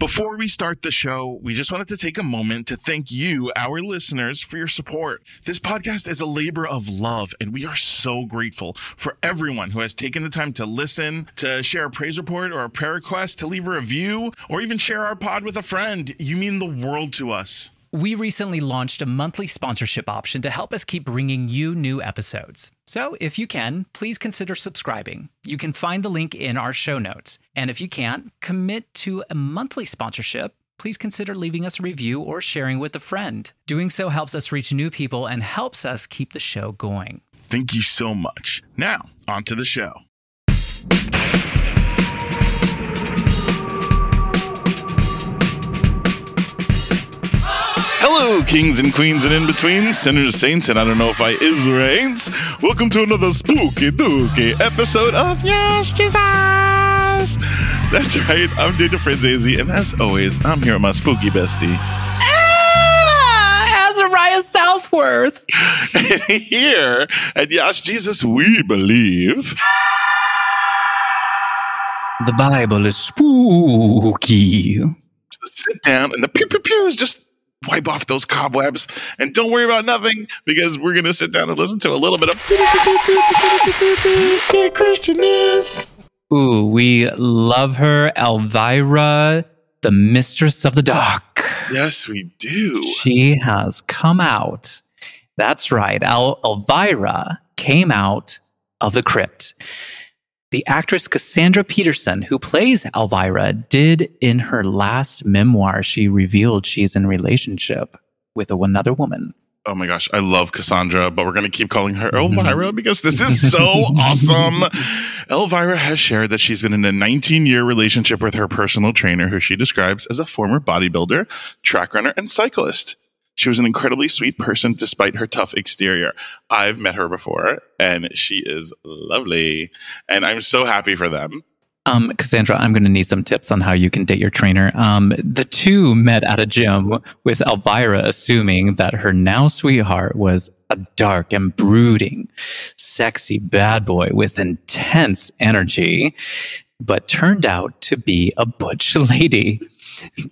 Before we start the show, we just wanted to take a moment to thank you, our listeners, for your support. This podcast is a labor of love, and we are so grateful for everyone who has taken the time to listen, to share a praise report or a prayer request, to leave a review, or even share our pod with a friend. You mean the world to us. We recently launched a monthly sponsorship option to help us keep bringing you new episodes. So, if you can, please consider subscribing. You can find the link in our show notes. And if you can't, commit to a monthly sponsorship. Please consider leaving us a review or sharing with a friend. Doing so helps us reach new people and helps us keep the show going. Thank you so much. Now, on to the show. Hello, kings and queens and in between, sinners, saints, and I don't know if I is rains. Welcome to another spooky dooky episode of Yas Jesus. That's right, I'm Danny Franzese, and as always, I'm here with my spooky bestie. Ah, Azariah Southworth. And here at Yas Jesus, we believe. The Bible is spooky. Sit down and the pew pew pews just wipe off those cobwebs and don't worry about nothing because we're going to sit down and listen to a little bit of Christian news. Ooh, we love her, Elvira, the mistress of the dark. Yes, we do. She has come out. That's right. El- Elvira came out of the crypt. The actress Cassandra Peterson, who plays Elvira, did in her last memoir, she revealed she's in relationship with a, another woman. Oh my gosh, I love Cassandra, but we're going to keep calling her mm-hmm. Elvira because this is so awesome. Elvira has shared that she's been in a 19 year relationship with her personal trainer, who she describes as a former bodybuilder, track runner, and cyclist. She was an incredibly sweet person despite her tough exterior. I've met her before and she is lovely. And I'm so happy for them. Um, Cassandra, I'm going to need some tips on how you can date your trainer. Um, the two met at a gym with Elvira assuming that her now sweetheart was a dark and brooding, sexy bad boy with intense energy, but turned out to be a butch lady.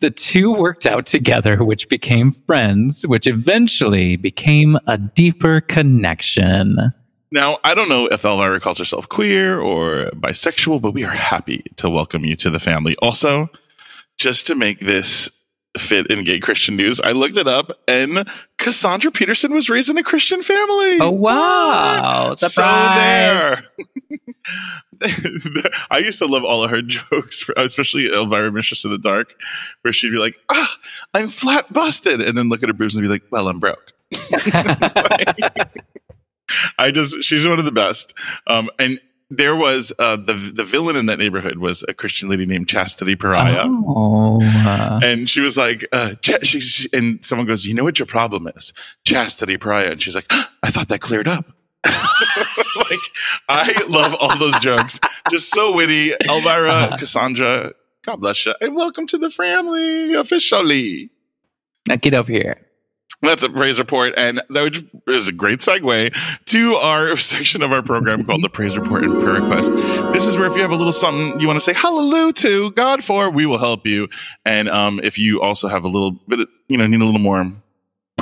The two worked out together, which became friends, which eventually became a deeper connection. Now, I don't know if Elvira calls herself queer or bisexual, but we are happy to welcome you to the family. Also, just to make this fit in gay Christian news, I looked it up and Cassandra Peterson was raised in a Christian family. Oh, wow. So there. I used to love all of her jokes, especially Elvira Mistress of the Dark, where she'd be like, ah, I'm flat busted. And then look at her boobs and be like, well, I'm broke. I just she's one of the best. Um, and there was uh, the the villain in that neighborhood was a Christian lady named Chastity Pariah, Oh, uh, and she was like, uh, Ch- she, she, and someone goes, "You know what your problem is, Chastity Pariah," and she's like, "I thought that cleared up." like I love all those jokes, just so witty. Elvira, Uh-huh. Cassandra, God bless you, and welcome to the family officially. now get over here. That's a praise report. And that is a great segue to our section of our program called the Praise Report and Prayer Request. This is where if you have a little something you want to say hallelujah to God for, we will help you. And um, if you also have a little bit, of, you know, need a little more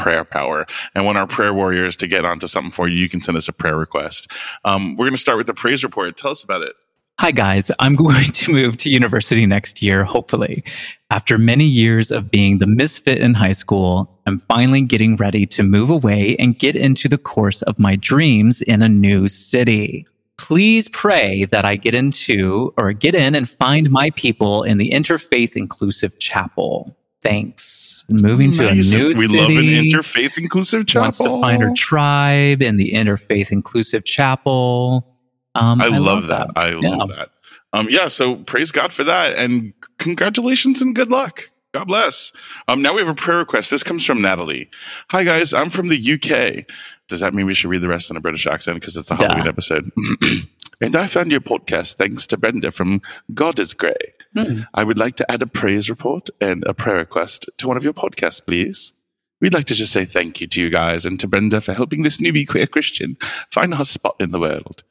prayer power and when our prayer warriors to get onto something for you, you can send us a prayer request. Um, we're going to start with the praise report. Tell us about it. Hi, guys. I'm going to move to university next year, hopefully. After many years of being the misfit in high school, I'm finally getting ready to move away and get into the course of my dreams in a new city. Please pray that I get into or get in and find my people in the Interfaith Inclusive Chapel. Thanks. Moving to a new we city. love an interfaith inclusive chapel. Wants to find her tribe in the Interfaith Inclusive Chapel. Um, I, love, that. I Yeah. love that. Um, yeah, so praise God for that and congratulations and good luck. God bless. Um, now we have a prayer request. This comes from Natalie. Hi guys, I'm from the UK. Does that mean we should read the rest in a British accent because it's a Duh. Halloween episode? and I found your podcast thanks to Brenda from God is Grey. Hmm. I would like to add a praise report and a prayer request to one of your podcasts, please. We'd like to just say thank you to you guys and to Brenda for helping this newbie queer Christian find her spot in the world.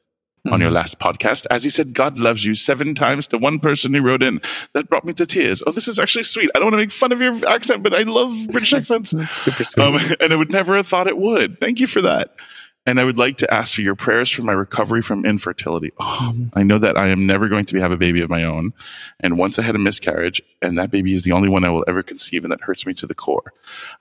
on your last podcast. As he said, God loves you seven times to one person who wrote in. That brought me to tears. Oh, this is actually sweet. I don't want to make fun of your accent, but I love British accents. Super sweet. Um, and I would never have thought it would. Thank you for that. And I would like to ask for your prayers for my recovery from infertility. Oh, I know that I am never going to have a baby of my own. And once I had a miscarriage, and that baby is the only one I will ever conceive, and that hurts me to the core.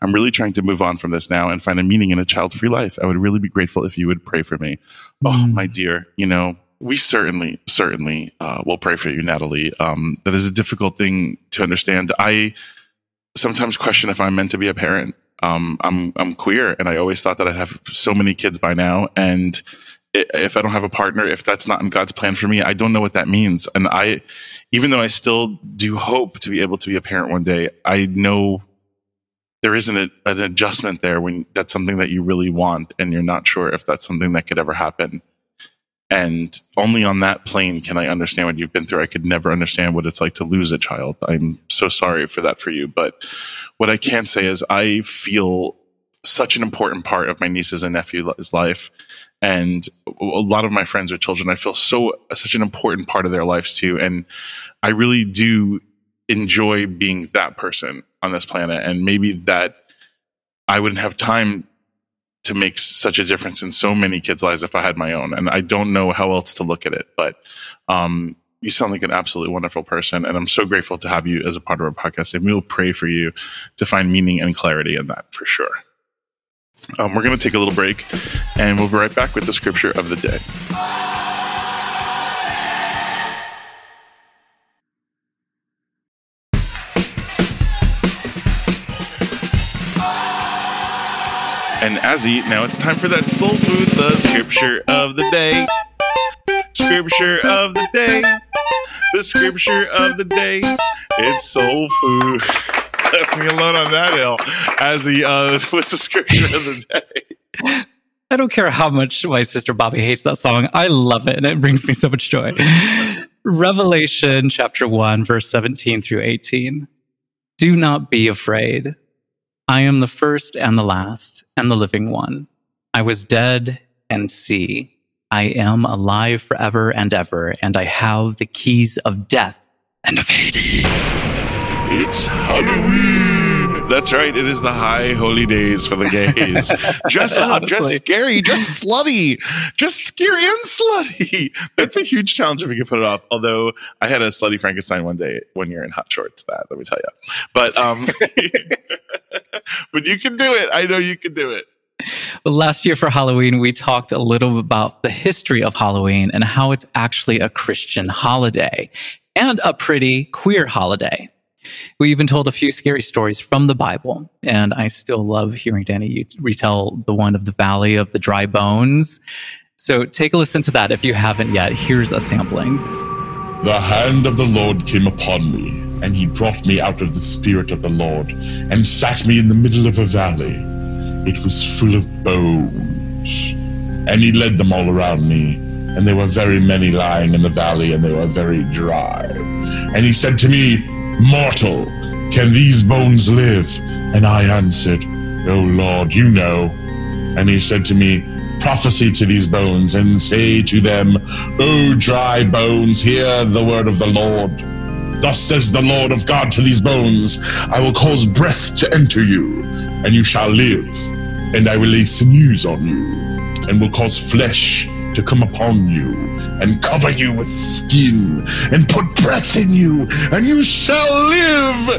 I'm really trying to move on from this now and find a meaning in a child free life. I would really be grateful if you would pray for me. Oh, Mm. my dear, you know, we certainly, certainly uh, will pray for you, Natalie. Um, that is a difficult thing to understand. I sometimes question if I'm meant to be a parent. Um, I'm I'm queer, and I always thought that I'd have so many kids by now. And if I don't have a partner, if that's not in God's plan for me, I don't know what that means. And I, even though I still do hope to be able to be a parent one day, I know there isn't an adjustment there when that's something that you really want, and you're not sure if that's something that could ever happen. And only on that plane can I understand what you've been through. I could never understand what it's like to lose a child. I'm so sorry for that for you. But what I can say is I feel such an important part of my nieces and nephew's life. And a lot of my friends with children, I feel so such an important part of their lives too. And I really do enjoy being that person on this planet. And maybe that I wouldn't have time to make such a difference in so many kids' lives if I had my own. And I don't know how else to look at it. But um, you sound like an absolutely wonderful person. And I'm so grateful to have you as a part of our podcast. And we'll pray for you to find meaning and clarity in that for sure. Um, we're going to take a little break and we'll be right back with the scripture of the day. And Azzy, now it's time for that soul food, the scripture of the day. Scripture of the day. The scripture of the day. It's soul food. Left me alone on that hill. Azzy, uh, what's the scripture of the day? I don't care how much my sister Bobby hates that song. I love it and it brings me so much joy. Revelation chapter 1, verse 17 through 18. Do not be afraid. I am the first and the last and the living one. I was dead and see. I am alive forever and ever, and I have the keys of death and of Hades. It's Halloween. That's right. It is the high holy days for the gays. Dress up, just scary, just slutty, just scary and slutty. That's a huge challenge if we can put it off. Although I had a slutty Frankenstein one day, one year in hot shorts. That let me tell you. But um, but you can do it. I know you can do it. Well, last year for Halloween, we talked a little about the history of Halloween and how it's actually a Christian holiday and a pretty queer holiday. We even told a few scary stories from the Bible, and I still love hearing Danny you retell the one of the Valley of the Dry Bones. So take a listen to that if you haven't yet. Here's a sampling. The hand of the Lord came upon me, and he brought me out of the spirit of the Lord, and sat me in the middle of a valley. It was full of bones. And he led them all around me, and there were very many lying in the valley, and they were very dry. And he said to me, Mortal, can these bones live? And I answered, O Lord, you know. And he said to me, Prophesy to these bones and say to them, O dry bones, hear the word of the Lord. Thus says the Lord of God to these bones I will cause breath to enter you, and you shall live, and I will lay sinews on you, and will cause flesh to come upon you, and cover you with skin, and put breath in you, and you shall live,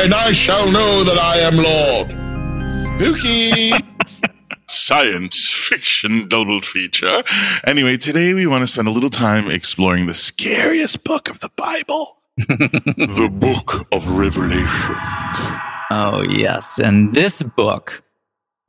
and I shall know that I am Lord. Spooky! Science fiction double feature. Anyway, today we want to spend a little time exploring the scariest book of the Bible. the book of Revelation. Oh, yes. And this book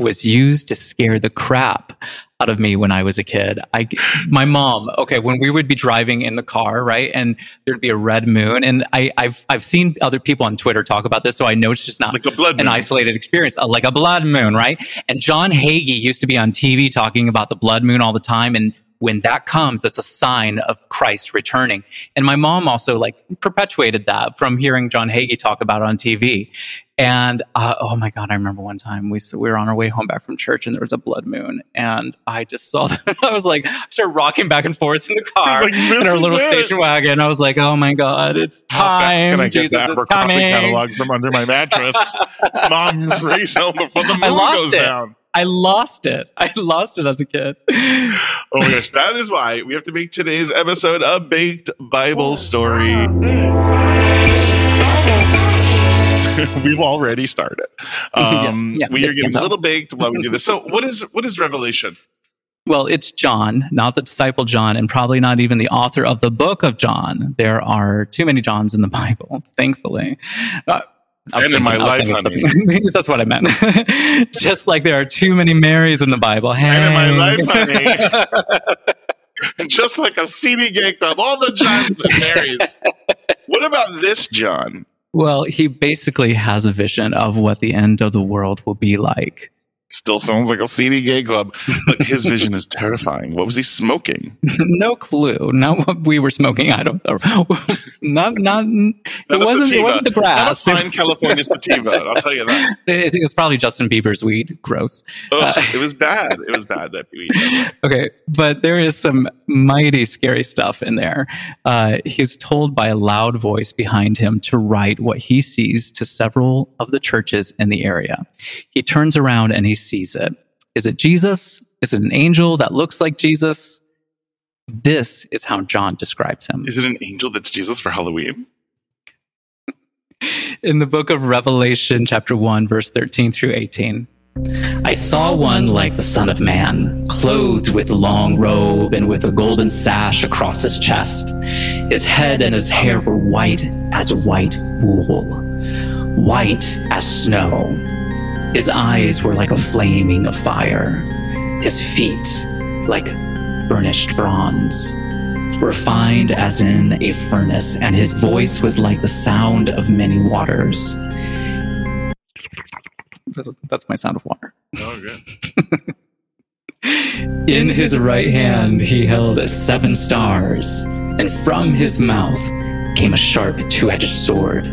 was used to scare the crap out of me when I was a kid. I, my mom, okay, when we would be driving in the car, right, and there'd be a red moon, and I, I've I've seen other people on Twitter talk about this, so I know it's just not Like a blood an moon. isolated experience, uh, like a blood moon, right? And John Hagee used to be on TV talking about the blood moon all the time, and when that comes, that's a sign of Christ returning. And my mom also like perpetuated that from hearing John Hagee talk about it on TV. And uh, oh my God, I remember one time we, we were on our way home back from church and there was a blood moon. And I just saw that. I was like, I started rocking back and forth in the car Like, in our little it. station wagon. I was like, oh my God, it's How fast time. can I get Jesus that is coming. catalog from under my mattress? Mom, race home before the moon goes it. down. I lost it. I lost it as a kid. Oh my gosh, that is why we have to make today's episode a baked Bible story. We've already started. Um, Yeah, yeah, we are getting a little baked while we do this. So, what is what is Revelation? Well, it's John, not the disciple John, and probably not even the author of the book of John. There are too many Johns in the Bible, thankfully. Uh, And in my life, thinking That's what I meant. Just like there are too many Marys in the Bible. And in my life, honey. Just like a CD gay club, all the Johns and Marys. What about this John? well, he basically has a vision of what the end of the world will be like. Still sounds like a CD gay club, but his vision is terrifying. What was he smoking? no clue. Not what we were smoking. I don't know. not, not, it wasn't, it wasn't the Not a grass. fine California sativa. I'll tell you that. It, it was probably Justin Bieber's weed. Gross. Ugh, it was bad. It was bad that week. Okay, but there is some mighty scary stuff in there. Uh, he's told by a loud voice behind him to write what he sees to several of the churches in the area. He turns around and he sees it. Is it Jesus? Is it an angel that looks like Jesus? This is how John describes him. Is it an angel that's Jesus for Halloween? in the book of Revelation, chapter 1, verse 13 through 18. I saw one like the Son of Man, clothed with a long robe and with a golden sash across his chest. His head and his hair were white as white wool, white as snow. His eyes were like a flaming of fire, his feet like burnished bronze refined as in a furnace, and his voice was like the sound of many waters. That's my sound of water. Oh, good. In his right hand, he held seven stars, and from his mouth came a sharp two edged sword,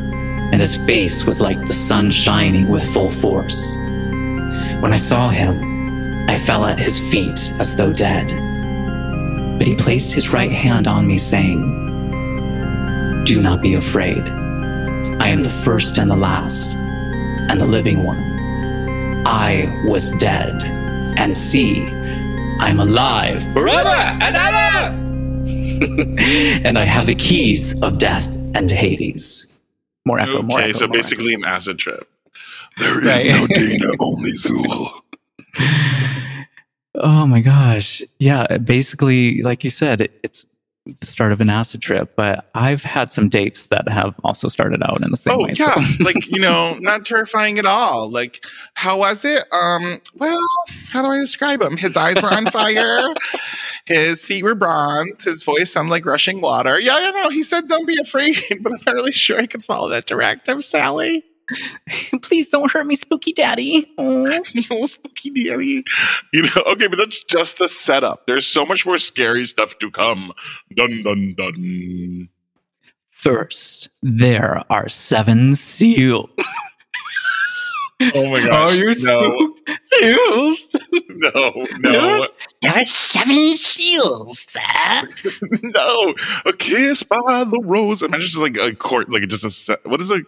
and his face was like the sun shining with full force. When I saw him, I fell at his feet as though dead. But he placed his right hand on me, saying, Do not be afraid. I am the first and the last, and the living one. I was dead, and see, I'm alive forever and ever! and I have the keys of death and Hades. More echo, more Okay, echo. so more basically an acid trip. There is no Dana, only Zuul. Oh my gosh. Yeah, basically, like you said, it, it's the start of an acid trip, but I've had some dates that have also started out in the same Oh way. yeah, so- like you know, not terrifying at all. Like, how was it? Um, well, how do I describe him? His eyes were on fire. His feet were bronze. His voice sounded like rushing water. Yeah, you know, he said, "Don't be afraid," but I'm not really sure I could follow that directive, Sally. Please don't hurt me, spooky daddy. Oh. oh, spooky daddy. You know, okay, but that's just the setup. There's so much more scary stuff to come. Dun dun dun. First, there are seven seals. Oh my gosh. Are you no, spooked? Seals? no, no, There are seven seals, sir. no. A kiss by the rose. Imagine just like a court, like just a se- what is a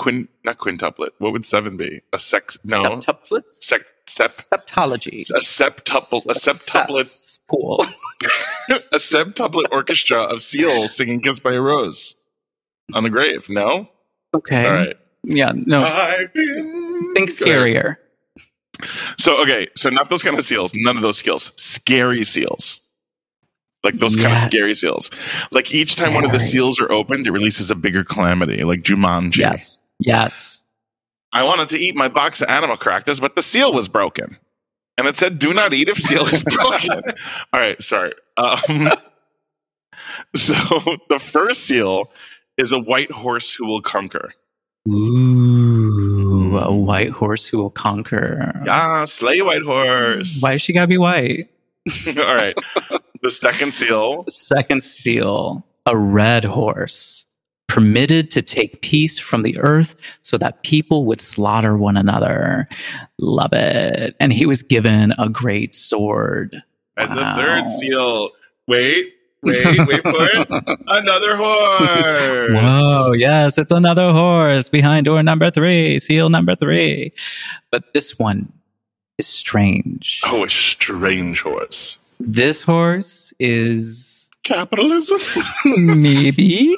quin? Not quintuplet. What would seven be? A sex? No, Septuplets? sec, sep, Septology. a septuple, a septuplet, Pool. a septuplet orchestra of seals singing "Kiss by a Rose" on the grave. No, Okay. all right. Yeah, no. Think scarier. So okay, so not those kind of seals. None of those skills. Scary seals. Like those kind of scary seals. Like each time one of the seals are opened, it releases a bigger calamity, like Jumanji. Yes. Yes. I wanted to eat my box of animal crackers, but the seal was broken. And it said, do not eat if seal is broken. All right, sorry. Um, so the first seal is a white horse who will conquer. Ooh, a white horse who will conquer. Ah, slay white horse. Why is she gotta be white? All right. The second seal. Second seal, a red horse, permitted to take peace from the earth so that people would slaughter one another. Love it. And he was given a great sword. And the third seal. Wait, wait, wait for it. Another horse. Whoa, yes, it's another horse behind door number three, seal number three. But this one is strange. Oh, a strange horse. This horse is Capitalism. maybe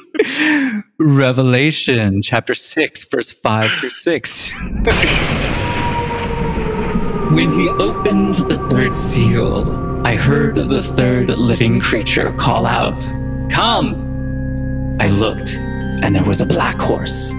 Revelation chapter 6, verse 5 through 6. when he opened the third seal, I heard the third living creature call out, Come! I looked, and there was a black horse.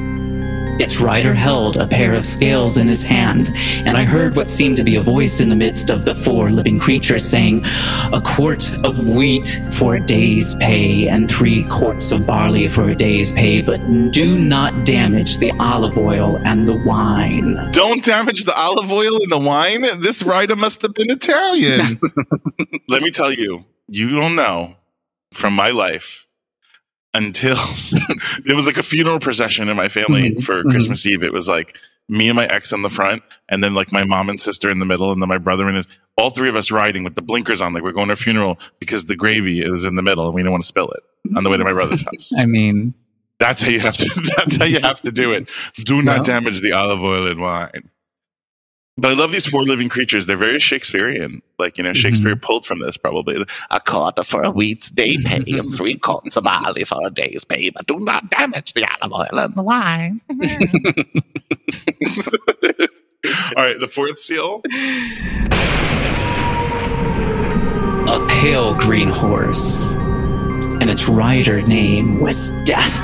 Its rider held a pair of scales in his hand, and I heard what seemed to be a voice in the midst of the four living creatures saying, A quart of wheat for a day's pay, and three quarts of barley for a day's pay, but do not damage the olive oil and the wine. Don't damage the olive oil and the wine. This rider must have been Italian. Let me tell you, you don't know from my life until it was like a funeral procession in my family Mhm, for mhm. Christmas Eve. It was like me and my ex on the front, and then like my mom and sister in the middle, and then my brother and his all three of us riding with the blinkers on, like we're going to a funeral because the gravy is in the middle and we didn't want to spill it on the way to my brother's house. I mean, That's how you have to. That's how you have to do it. Do not Well. damage the olive oil and wine. But I love these four living creatures. They're very Shakespearean. Like you know, Shakespeare mm-hmm. pulled from this probably. A quarter for a week's day pay and three quarts of barley for a day's pay, but do not damage the olive oil and the wine. All right, the fourth seal. a pale green horse, and its rider name was Death.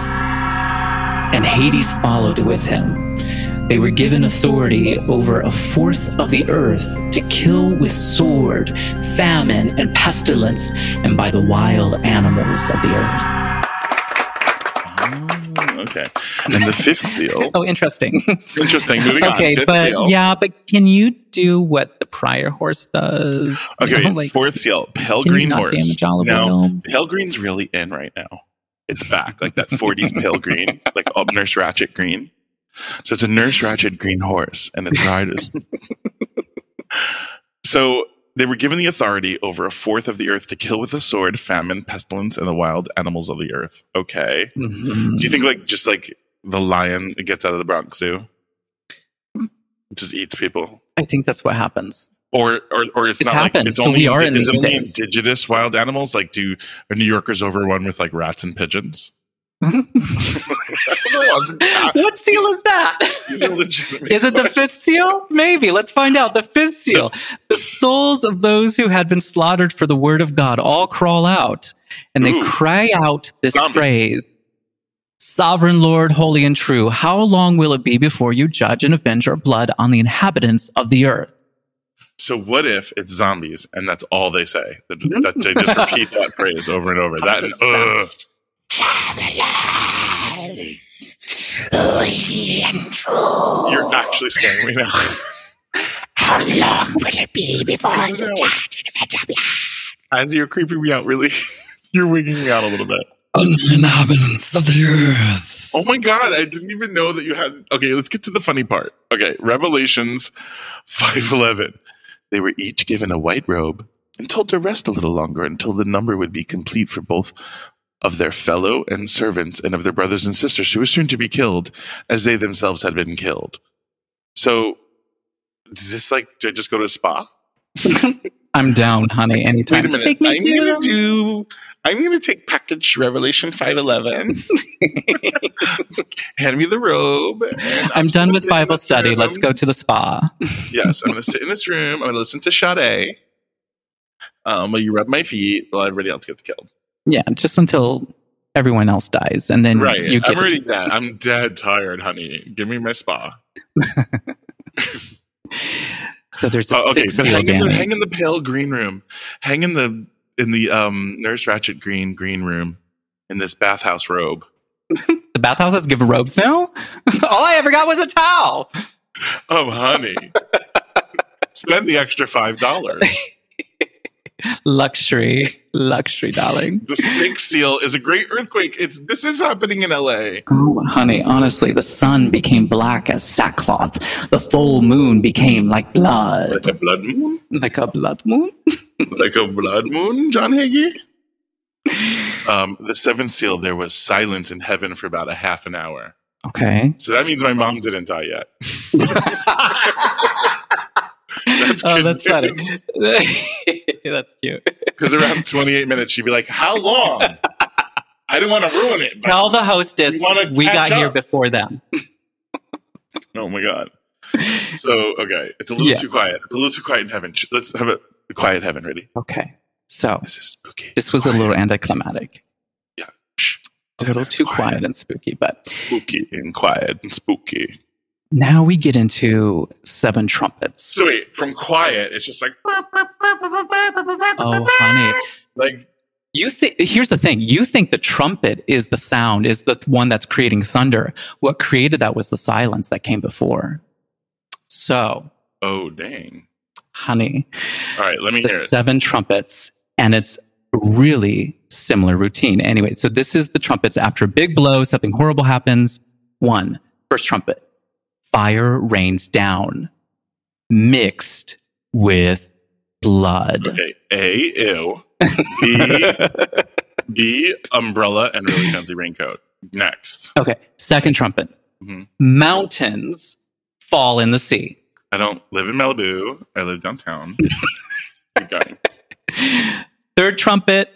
And Hades followed with him. They were given authority over a fourth of the earth to kill with sword, famine, and pestilence, and by the wild animals of the earth. Oh, okay, and the fifth seal. Oh, interesting. Interesting. Moving okay, on. Fifth but seal. yeah, but can you do what the prior horse does? You Okay, know, like, fourth seal. Pale green horse. Now. Pale green's really in right now. It's back, like that 40s pale green, like Nurse Ratched green. So it's a Nurse Ratched green horse, and its riders. so they were given the authority over a fourth of the earth to kill with a sword, famine, pestilence, and the wild animals of the earth. Okay. Mhm. Do you think like just like the lion gets out of the Bronx Zoo, just eats people? I think that's what happens. Or, or, or it's, It's not happened, like it's so only, are in is it only days. indigenous wild animals? Like, do are New Yorkers overrun with like rats and pigeons? I don't know. I'm- what seal is that? These are legitimate Is it the fifth seal? Maybe. Let's find out. The fifth seal. The souls of those who had been slaughtered for the word of God all crawl out and they Ooh. cry out this Zombies. phrase Sovereign Lord, holy and true, how long will it be before you judge and avenge our blood on the inhabitants of the earth? So what if it's zombies and that's all they say? That, that they just repeat that phrase over and over. That and Sound. you're actually scaring me now. How long will it be before you know. judge and avenge? As you're creeping me out, really, you're wigging me out a little bit. On the inhabitants of the earth. Oh my god, I didn't even know that you had. Okay, let's get to the funny part. Okay, Revelations five eleven. They were each given a white robe and told to rest a little longer until the number would be complete for both of their fellow and servants and of their brothers and sisters who were soon to be killed, as they themselves had been killed. So, is this like to just go to a spa? I'm down, honey, anytime. Wait a minute. Take me I'm to gonna do. I'm gonna take package Revelation five eleven. Hand me the robe. I'm just done with Bible study. room. Let's go to the spa. Yes, I'm gonna sit in this room. I'm gonna listen to Sade. Um, while you rub my feet while everybody else gets killed. Yeah, just until everyone else dies, and then Right. you get I'm already dead. I'm dead tired, honey. Give me my spa. So there's a Oh, okay, seal, hang in, the, hang in the pale green room. Hang in the in the um Nurse Ratched green green room in this bathhouse robe. The bathhouses give robes now. All I ever got was a towel. Oh, honey. Spend the extra five dollars. Luxury, luxury, darling. The sixth seal is a great earthquake. It's this is happening in LA. Oh, honey, honestly, the sun became black as sackcloth. The full moon became like blood, Like a blood moon? like a blood moon. Like a blood moon, John Hagee? Um, the seventh seal, there was silence in heaven for about a half an hour. Okay. So that means my mom didn't die yet. That's oh, that's funny. that's cute. Because around 28 minutes, she'd be like, How long? I didn't want to ruin it. Tell the hostess We we got catch here before them. oh my God. So, okay. It's a little Yeah. too quiet. It's a little too quiet in heaven. Let's have a quiet heaven. Ready? Okay. So This is spooky. this was a little anticlimactic. Shh. A little too quiet and spooky, but Spooky and quiet and spooky. Now we get into seven trumpets. So, wait, from quiet, it's just like, Oh, honey. like, You think here's the thing. You think the trumpet is the sound, is the one that's creating thunder. What created that was the silence that came before. So, oh, dang. honey, All right, let me the hear it. seven trumpets, and it's really similar routine. Anyway, so this is the trumpets after a big blow, something horrible happens. One, first trumpet, fire rains down, mixed with blood. Okay. A, ew. B, B, umbrella and really fancy raincoat. Next. Okay, second trumpet, Mhm. mountains fall in the sea. I don't live in Malibu. I live downtown. Third trumpet,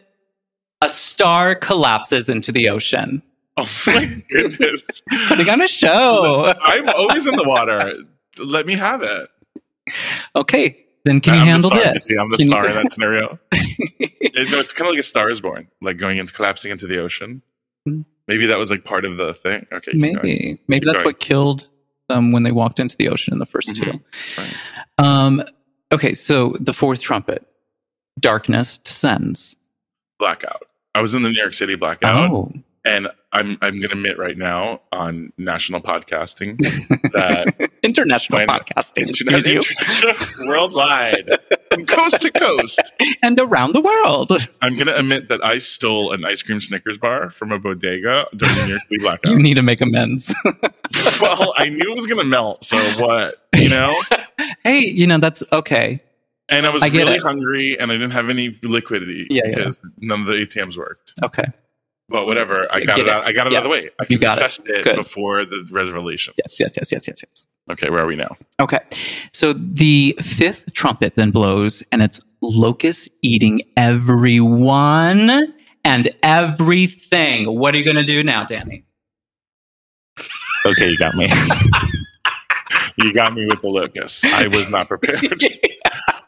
a star collapses into the ocean. Oh my goodness. Putting on a show. I'm always in the water. Let me have it. Okay, then can you I'm handle this? You see, I'm the Can you- star in that scenario. It- no, it's kind of like a star is born, like going into collapsing into the ocean. Hmm. Maybe that was like part of the thing. Okay. going. Maybe, maybe Keep that's going. what killed them when they walked into the ocean in the 1st Mhm. two. Right. Um, okay, so the fourth trumpet, darkness descends. Blackout. I was in the New York City blackout, Oh, and I'm I'm going to admit right now on national podcasting that international podcasting, you, internet- worldwide, from coast to coast, and around the world. I'm going to admit that I stole an ice cream Snickers bar from a bodega during the New York City blackout. You need to make amends. well, I knew it was going to melt, so what? You know. hey, you know that's okay. And I was I really it. hungry, and I didn't have any liquidity Yeah, yeah. because none of the ATMs worked. Okay. But whatever, I got get it. Out, I got it out of the Yes, way. I you got it. it, before the reservation. Yes, yes, yes, yes, yes, yes. Okay, where are we now? Okay. So the fifth trumpet then blows and it's locusts eating everyone and everything. What are you going to do now, Danny? Okay, you got me. you got me with the locust. I was not prepared.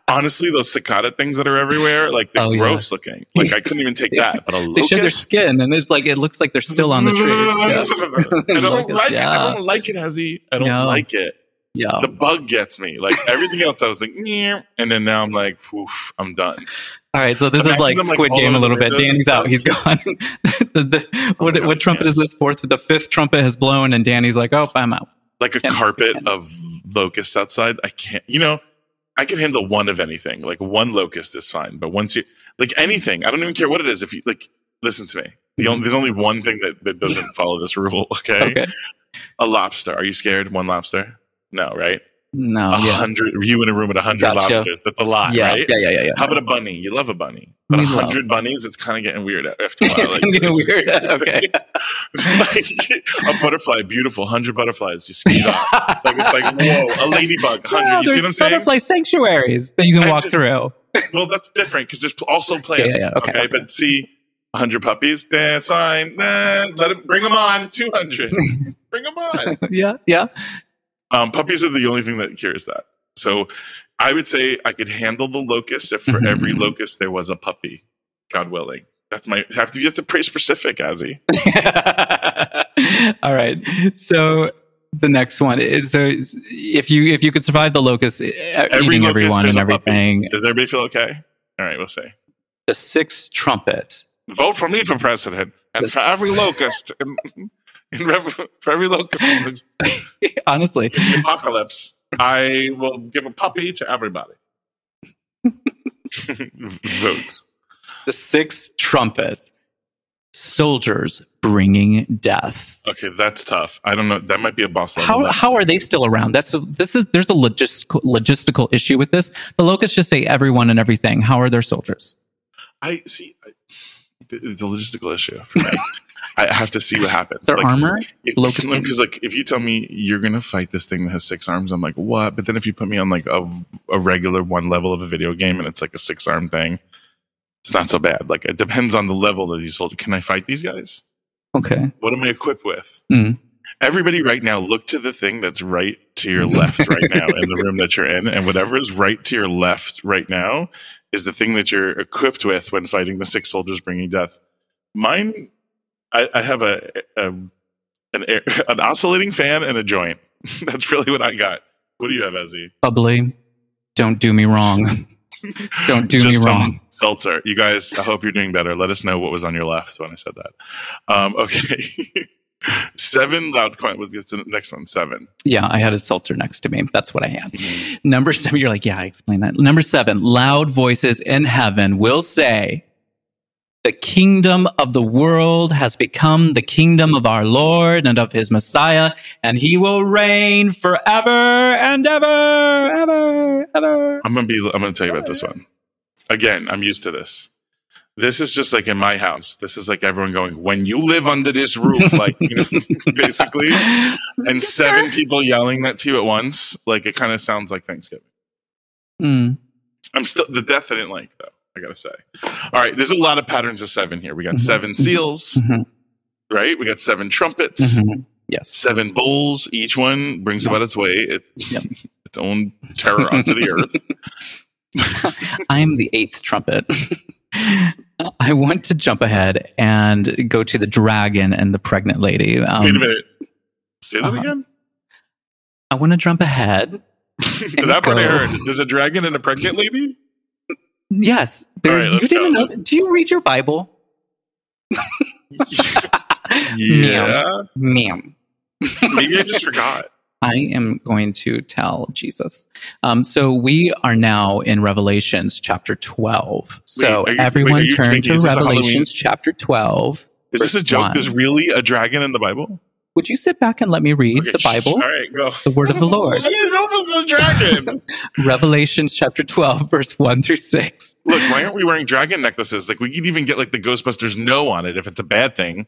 Honestly, those cicada things that are everywhere, like they're Oh, yeah. gross looking. Like I couldn't even take that. But a they locust. show their skin and it's like, it looks like they're still on the tree. I don't Locust, like it. yeah. I don't like it, Azzy. I don't No. like it. Yeah. The bug gets me. Like everything else, I was like, and then now I'm like, "Oof, I'm done." All right. So this is like them, Squid all Game a little bit. Danny's out. He's gone. the, the, Oh what, God, what trumpet yeah. is this fourth? The fifth trumpet has blown and Danny's like, oh, I'm out. Like a carpet of locusts outside. I can't. You know, I can handle one of anything. Like one locust is fine, but once you like anything, I don't even care what it is. If you like, listen to me. The mm-hmm. only, there's only one thing that, that doesn't follow this rule. Okay? Okay. a lobster. Are you scared? One lobster? No, right? No. A Oh, yeah. hundred. You in a room with a hundred Gotcha. lobsters. That's a lot, Yeah, right? yeah. Yeah. Yeah. Yeah. How about a bunny? You love a bunny, but a hundred bunnies, it's kind of getting weird after a while. it's Like, getting weird. Okay. like, a butterfly, beautiful, hundred butterflies, you ski off. Like it's like whoa, a ladybug, No, hundred. you see what I'm saying? butterfly sanctuaries that you can I walk just- through. Well, that's different because there's also plants. yeah, okay, okay, okay. but see, hundred puppies, that's fine. Nah, let them bring them on. Two hundred, bring them on. yeah, yeah. Um, puppies are the only thing that cures that. So I would say I could handle the locust if for every locust there was a puppy, God willing. That's my you have to be just a pretty specific, Azzy. All right. So the next one is so if you if you could survive the locust eating locust, everyone and a puppy. everything, Does everybody feel okay? All right, we'll say. the sixth trumpet. Vote for me for president, and This- for every locust, in, rev- for every locust Honestly, in the apocalypse, I will give a puppy to everybody. Votes. The sixth trumpet. Soldiers bringing death. Okay, that's tough. I don't know. That might be a boss level. How, how are they still around? That's this is there's a logistical logistical issue with this. The locusts just say everyone and everything. How are their soldiers? I see. I, it's a logistical issue. I have to see what happens. Their Like, armor? Because like if you tell me you're gonna fight this thing that has six arms, I'm like, what? But then if you put me on like a, a regular one level of a video game and it's like a six arm thing, it's not so bad. Like it depends on the level that these soldiers. Can I fight these guys? Okay. What am I equipped with? Mm. Everybody, right now, look to the thing that's right to your left right now in the room that you're in, and whatever is right to your left right now is the thing that you're equipped with when fighting the six soldiers bringing death. Mine, I, I have a, a an air, an oscillating fan and a joint. That's really what I got. What do you have, Azzy? Bubbly. Don't do me wrong. Don't do me wrong. Seltzer. You guys, I hope you're doing better. Let us know what was on your left when I said that. Um, okay. Seven loud comment was the next one. Seven. Yeah, I had a seltzer next to me. That's what I had. Number seven, you're like, yeah, I explained that. Number seven, loud voices in heaven will say, the kingdom of the world has become the kingdom of our Lord and of his Messiah, and he will reign forever and ever, ever, ever. I'm gonna be. I'm gonna tell you about this one. Again, I'm used to this. This is just like in my house. This is like everyone going, when you live under this roof, like you know, basically, and seven people yelling that to you at once. Like it kind of sounds like Thanksgiving. Mm, I'm still the death I didn't like though. I gotta say. All right, there's a lot of patterns of seven here. We got Mhm. seven seals, mhm, right? We got seven trumpets, mhm. Yes. seven bowls. Each one brings Yep. about its way it, Yep. its own terror onto the earth. I'm the eighth trumpet. I want to jump ahead and go to the dragon and the pregnant lady. Um, Wait a minute. Say that uh-huh. again. I want to jump ahead. that part I go. heard. There's a dragon and a pregnant lady. Yes, right, you didn't know. Do you read your Bible, Yeah, ma'am? maybe I just forgot. I am going to tell Jesus. Um, so we are now in Revelations chapter 12. So Wait, you- everyone wait, turn to is this a Halloween? Revelations chapter 12. Is this a joke? one. There's really a dragon in the Bible. Would you sit back and let me read Okay, the Bible, All right, go. the word of the Lord? I didn't know it was a dragon. Revelations chapter 12, verse 1 through 6. Look, why aren't we wearing dragon necklaces? Like we could even get like the Ghostbusters no on it if it's a bad thing.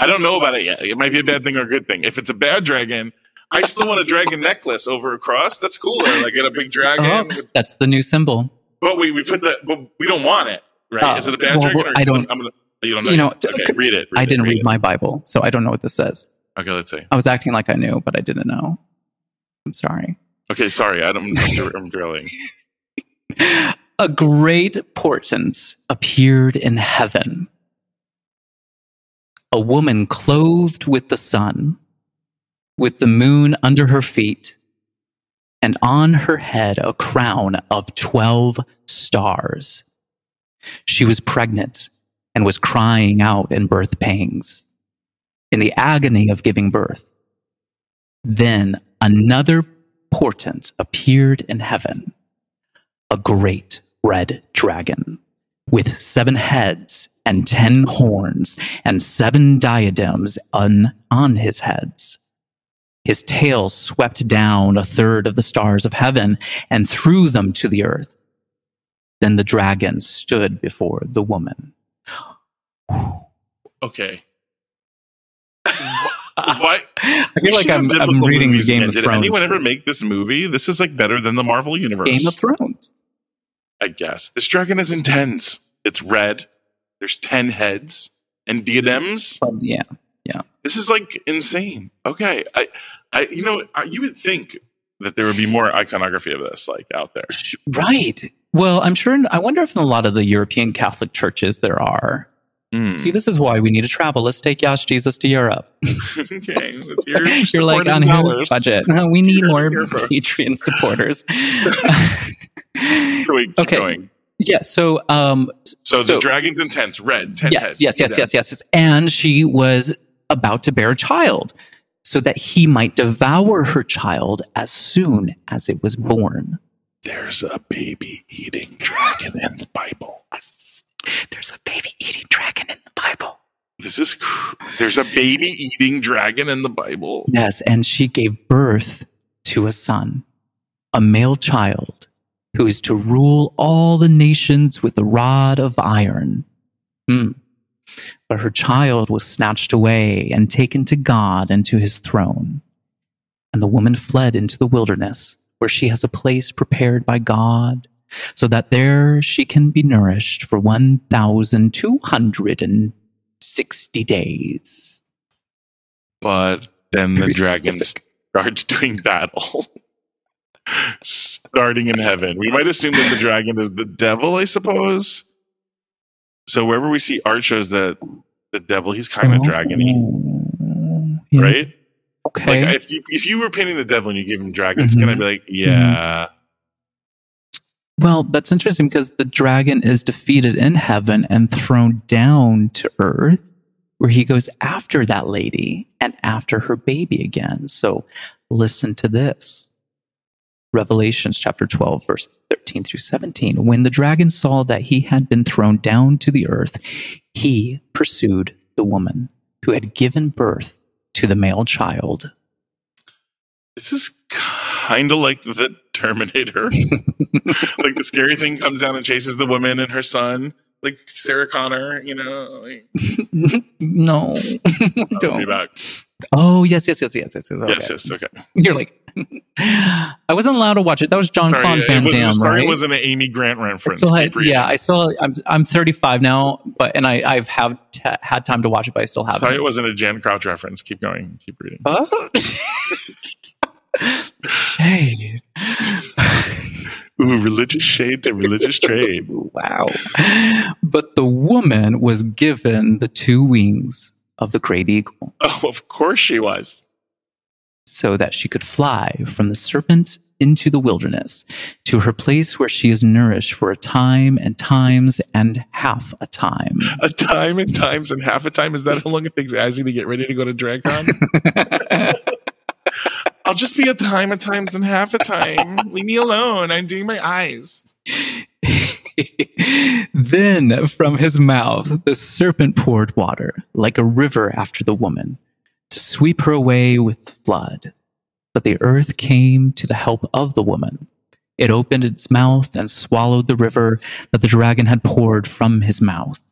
I don't know about it yet. It might be a bad thing or a good thing. If it's a bad dragon, I still want a dragon necklace over a cross. That's cooler. Like get a big dragon. Oh, with- that's the new symbol. but we we put that. But we don't want it, right? Uh, Is it a bad well, dragon? Or I don't- I'm gonna. You don't know. You know, okay, read it. I it, didn't read it. my Bible, so I don't know what this says. Okay, let's see. I was acting like I knew, but I didn't know. I'm sorry. Okay, sorry. I don't. I'm, I'm drilling. A great portent appeared in heaven. A woman clothed with the sun, with the moon under her feet, and on her head a crown of 12 stars. She was pregnant and was crying out in birth pangs, in the agony of giving birth. Then another portent appeared in heaven a great red dragon with seven heads and ten horns and seven diadems on, on his heads. His tail swept down a third of the stars of heaven and threw them to the earth. Then the dragon stood before the woman. Okay. Why? I feel like I'm, I'm reading the Game again. of Did Thrones. anyone ever make this movie? This is like better than the Marvel universe. Game of Thrones. I guess this dragon is intense. It's red. There's ten heads and diadems. Um, yeah. This is like insane. Okay, I, I, you know, I, you would think that there would be more iconography of this like out there. Right. Well, I'm sure. I wonder if in a lot of the European Catholic churches there are. Hmm. See, this is why we need to travel. Let's take Yas Jesus to Europe. okay, with your You're like supporting on his dollars. budget. We need more. Patreon supporters. Shall we keep Okay. going? yeah. So, um, So, the dragon's intense, red, ten yes, heads. yes, yes, yes, yes, yes. And she was about to bear a child so that he might devour her child as soon as it was born. There's a baby eating dragon in the Bible. There's a baby eating dragon in the Bible. This is cr- there's a baby eating dragon in the Bible. Yes, and she gave birth to a son, a male child, who is to rule all the nations with a rod of iron. Hmm. But her child was snatched away and taken to God and to his throne. And the woman fled into the wilderness, where she has a place prepared by God, so that there she can be nourished for 1,260 days. But then the dragon specific. starts doing battle. Starting in heaven. We might assume that the dragon is the devil, I suppose. So wherever we see art shows that the devil, he's kind of dragony, Oh, yeah, right? Okay. Like if you if you were painting the devil and you give him dragon, it's Mhm. gonna be like, yeah, Well, that's interesting because the dragon is defeated in heaven and thrown down to earth, where he goes after that lady and after her baby again. So listen to this Revelations chapter 12, verse 13 through 17. When the dragon saw that he had been thrown down to the earth, he pursued the woman who had given birth to the male child. this is kind of like the Terminator. like the scary thing comes down and chases the woman and her son, like Sarah Connor. You know, like, no, I'll be don't. back. Oh, yes, yes, yes, yes, yes. yes. Okay. Yes, yes, okay. You're like, I wasn't allowed to watch it. That was John Sorry, it Van Damme, sorry, right? it wasn't an Amy Grant reference. still had, yeah, I still, I'm, I'm 35 now, but, and I, I've have t- had time to watch it, but I still haven't. Sorry, it wasn't a Jan Crouch reference. Keep going. Keep reading. Oh. Shade. Ooh, religious shade to religious trade. wow. But the woman was given the two wings of the great eagle Oh, of course she was. so that she could fly from the serpent into the wilderness to her place where she is nourished for a time and times and half a time. A time and times and half a time. Is that how long it takes Azzy to get ready to go to DragCon? I'll just be a time at times and half a time. Leave me alone. I'm doing my eyes. then from his mouth the serpent poured water like a river after the woman to sweep her away with the flood. But the earth came to the help of the woman. It opened its mouth and swallowed the river that the dragon had poured from his mouth.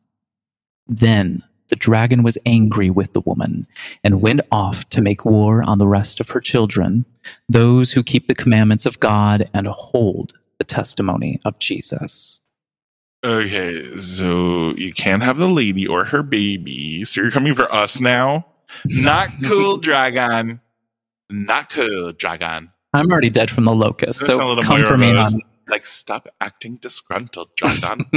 Then the dragon was angry with the woman and went off to make war on the rest of her children, those who keep the commandments of God and hold the testimony of Jesus. Okay, so you can't have the lady or her baby. So you're coming for us now? Not cool, Dragon. Not cool, Dragon. I'm already dead from the locust, That's so come for me. Like, stop acting disgruntled, Dragon.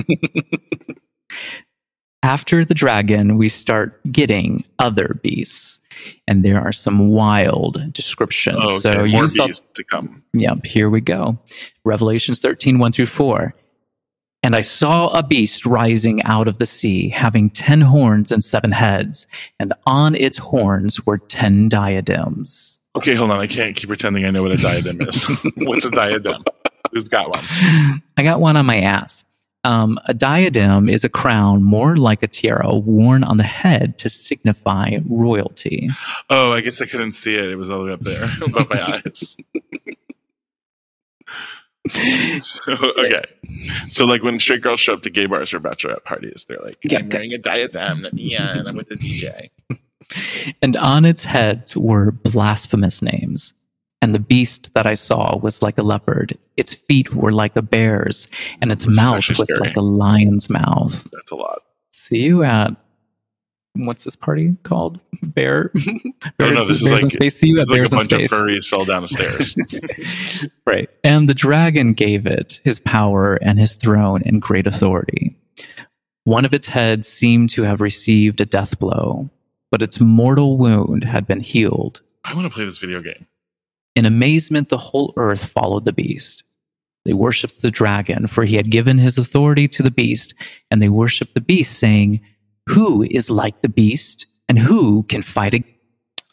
After the dragon, we start getting other beasts, and there are some wild descriptions. Oh, okay, so more you thought, beasts to come. yep, here we go. Revelations 13, 1 through 4. And I saw a beast rising out of the sea, having ten horns and seven heads, and on its horns were ten diadems. Okay, hold on. I can't keep pretending I know what a diadem is. What's a diadem? Who's got one? I got one on my ass. Um, a diadem is a crown more like a tiara worn on the head to signify royalty. Oh, I guess I couldn't see it. It was all the way up there above my eyes. so, okay. So, like when straight girls show up to gay bars or bachelorette parties, they're like, Yeah. I'm wearing a diadem. Yeah, and I'm with the DJ. And on its heads were blasphemous names. And the beast that I saw was like a leopard. Its feet were like a bear's, and its This is mouth was like a lion's mouth. That's a lot. See you at what's this party called? Bear. Oh, no, Bears, this is Bears in like- Space. See you at It's like a Bears in bunch of furries fell down the stairs. Right. And the dragon gave it his power and his throne and great authority. One of its heads seemed to have received a death blow, but its mortal wound had been healed. I want to play this video game. In amazement, the whole earth followed the beast. They worshipped the dragon, for he had given his authority to the beast, and they worshipped the beast, saying, Who is like the beast, and who can fight ag-"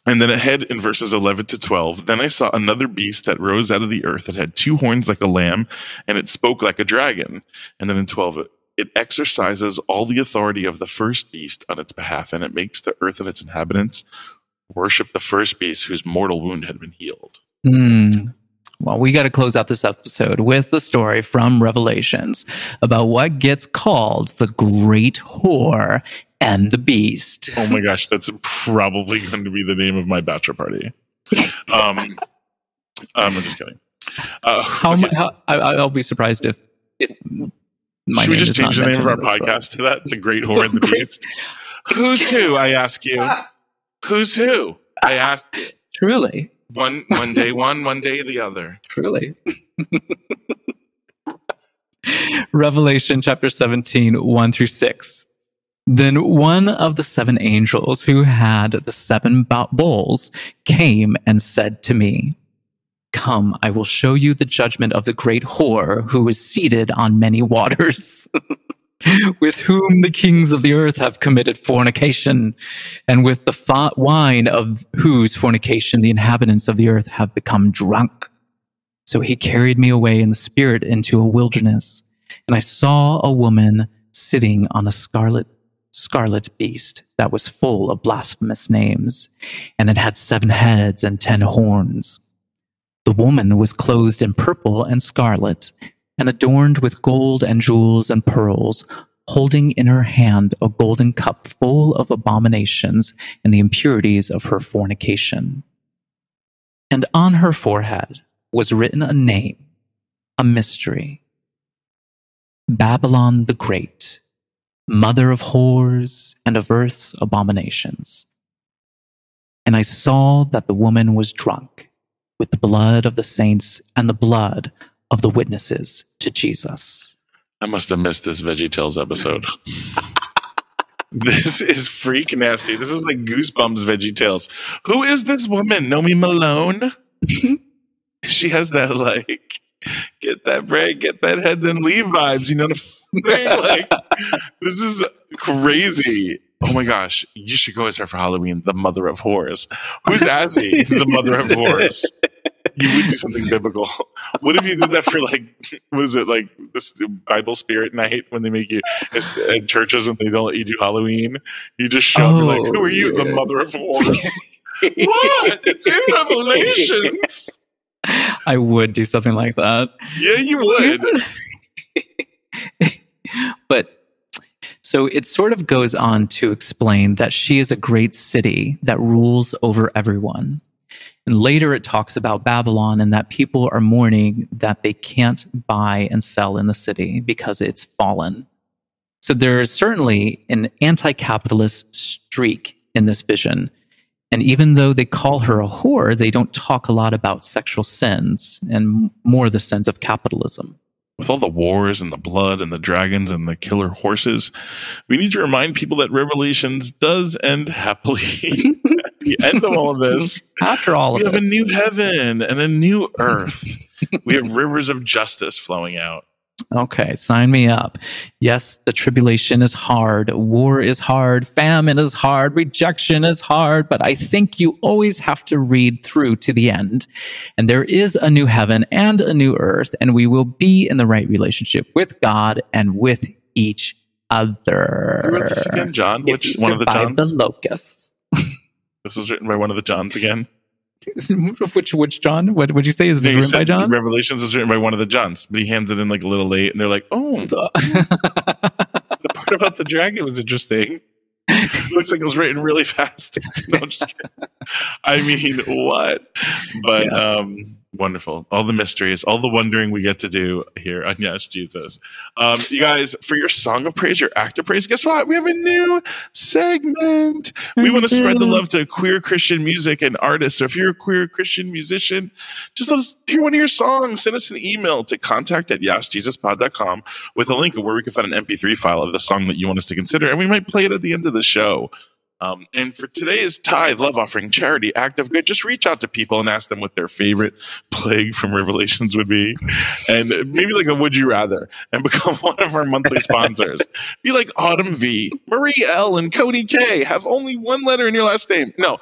And then ahead in verses 11 to 12, then I saw another beast that rose out of the earth that had two horns like a lamb, and it spoke like a dragon. And then in 12, it exercises all the authority of the first beast on its behalf, and it makes the earth and its inhabitants worship the first beast whose mortal wound had been healed. Hmm. Well, we got to close out this episode with the story from Revelations about what gets called the Great Whore and the Beast. Oh my gosh, that's probably going to be the name of my bachelor party. Um, um I'm just kidding. Uh, How, okay. how I, I'll be surprised if if my Should we just change the name of our mentioned in this podcast to that? The Great Whore and the Beast. Who's who? I ask you. Who's who? I ask. Truly, One one day one, one day the other. truly. Revelation chapter 17, 1 through 6. Then one of the seven angels who had the seven bowls came and said to me, Come, I will show you the judgment of the great whore who is seated on many waters, with whom the kings of the earth have committed fornication, and with the fa- wine of whose fornication the inhabitants of the earth have become drunk. So he carried me away in the spirit into a wilderness, and I saw a woman sitting on a scarlet scarlet beast that was full of blasphemous names, and it had seven heads and ten horns. The woman was clothed in purple and scarlet, and adorned with gold and jewels and pearls, holding in her hand a golden cup full of abominations and the impurities of her fornication. And on her forehead was written a name, a mystery Babylon the Great, mother of whores and of earth's abominations. And I saw that the woman was drunk with the blood of the saints and the blood of the witnesses to Jesus. I must have missed this Veggie Tales episode. this is freak nasty. This is like Goosebumps Veggie Tales. Who is this woman? Nomi Malone? she has that like get that bread, get that head, then leave vibes. You know what I'm saying? Like this is crazy. Oh my gosh, you should go as her for Halloween, the mother of whores. Who's Azzy, the mother of whores? You would do something biblical. What if you did that for like, what is it like this Bible Spirit Night when they make you it's at churches when they don't let you do Halloween? You just show up like, Oh, who are you, the oh, mother of whores? what? It's in Revelations. I would do something like that. Yeah, you would. but so it sort of goes on to explain that she is a great city that rules over everyone. And later it talks about Babylon and that people are mourning that they can't buy and sell in the city because it's fallen. So there is certainly an anti capitalist streak in this vision. And even though they call her a whore, they don't talk a lot about sexual sins and more the sins of capitalism. With all the wars and the blood and the dragons and the killer horses, we need to remind people that Revelations does end happily. At the end of all of this, After all we have this, a new heaven and a new earth. we have rivers of justice flowing out. Okay, sign me up. Yes, the tribulation is hard. War is hard. Famine is hard. Rejection is hard. But I think you always have to read through to the end. And there is a new heaven and a new earth, and we will be in the right relationship with God and with each other. Who wrote this again, John? If Which one of the Johns? the locusts. this was written by one of the Johns again. Which which John? What would you say? Is this written by John? Revelations was written by one of the Johns, but he hands it in like a little late, and they're like, "Oh, the part about the dragon was interesting." Looks like it was written really fast. No, I'm just kidding. I mean, what? But um, wonderful. All the mysteries, all the wondering we get to do here on Yas Jesus. Um, you guys, for your song of praise, your act of praise, guess what? We have a new segment. We want to spread the love to queer Christian music and artists. So if you're a queer Christian musician, just let us hear one of your songs. Send us an email to contact at yasjesuspod.com with a link where we can find an MP3 file of the song that you want us to consider, and we might play it at the end of the show. Um, and for today's tithe, love offering, charity, act of good, just reach out to people and ask them what their favorite plague from Revelations would be. And maybe like a would you rather and become one of our monthly sponsors. be like Autumn V, Marie L, and Cody K. Have only one letter in your last name. No,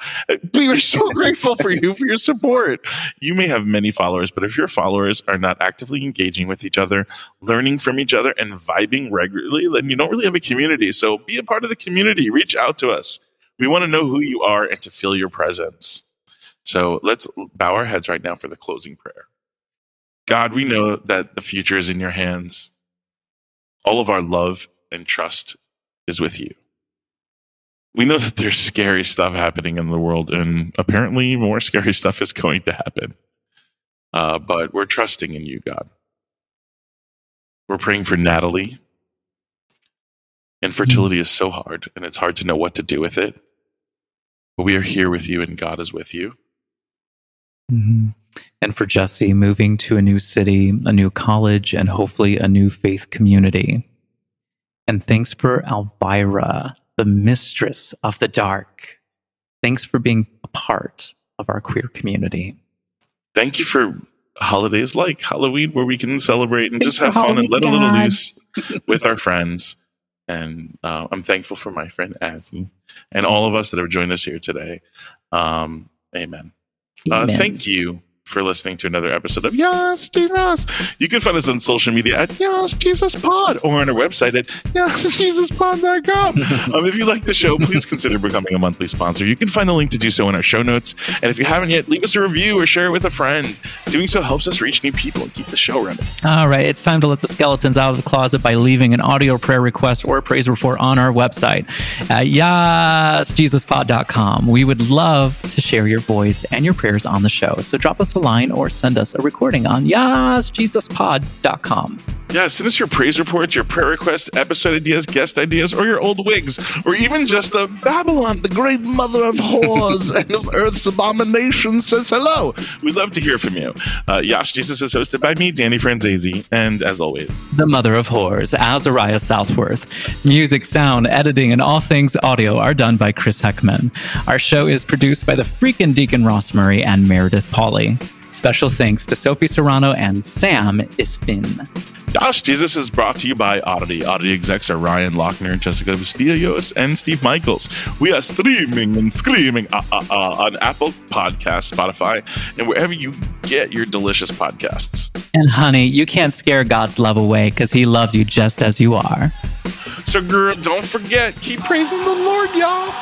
we are so grateful for you for your support. You may have many followers, but if your followers are not actively engaging with each other, learning from each other, and vibing regularly, then you don't really have a community. So be a part of the community. Reach out to us. We want to know who you are and to feel your presence. So let's bow our heads right now for the closing prayer. God, we know that the future is in your hands. All of our love and trust is with you. We know that there's scary stuff happening in the world, and apparently more scary stuff is going to happen. Uh, but we're trusting in you, God. We're praying for Natalie. Infertility is so hard, and it's hard to know what to do with it. But we are here with you, and God is with you. Mm-hmm. And for Jesse, moving to a new city, a new college, and hopefully a new faith community. And thanks for Elvira, the mistress of the dark. Thanks for being a part of our queer community. Thank you for holidays like Halloween, where we can celebrate and Thanks just have fun and let a little loose with our friends. And uh, I'm thankful for my friend Azzy and all of us that have joined us here today. Um, amen. Uh, Amen. thank you for listening to another episode of Yas, Jesus. You can find us on social media at Yas, Jesus Pod or on our website at YasJesusPod.com. um, if you like the show, please consider becoming a monthly sponsor. You can find the link to do so in our show notes. And if you haven't yet, leave us a review or share it with a friend. Doing so helps us reach new people and keep the show running. All right, it's time to let the skeletons out of the closet by leaving an audio prayer request or a praise report on our website at yasjesuspod.com. We would love to share your voice and your prayers on the show. So drop us a line or send us a recording on yasjesuspod.com. Yeah, send us your praise reports, your prayer requests, episode ideas, guest ideas, or your old wigs, or even just the Babylon, the great mother of whores and of earth's abominations, says hello. We'd love to hear from you. Uh, Yas Jesus is hosted by me, Danny Franzese, and as always, The mother of horrors, Azariah Southworth. Music, sound, editing, and all things audio are done by Chris Heckman. Our show is produced by the freaking Deacon Ross Murray and Meredith Pauley. Special thanks to Sophie Serrano and Sam Isfin. Yas Jesus is brought to you by Oddity. Oddity execs are Ryan Lochner, Jessica Bustillos, and Steve Michaels. We are streaming and screaming uh, uh, uh, on Apple Podcasts, Spotify, and wherever you get your delicious podcasts. And honey, you can't scare God's love away because he loves you just as you are. So, girl, don't forget, keep praising the Lord, y'all.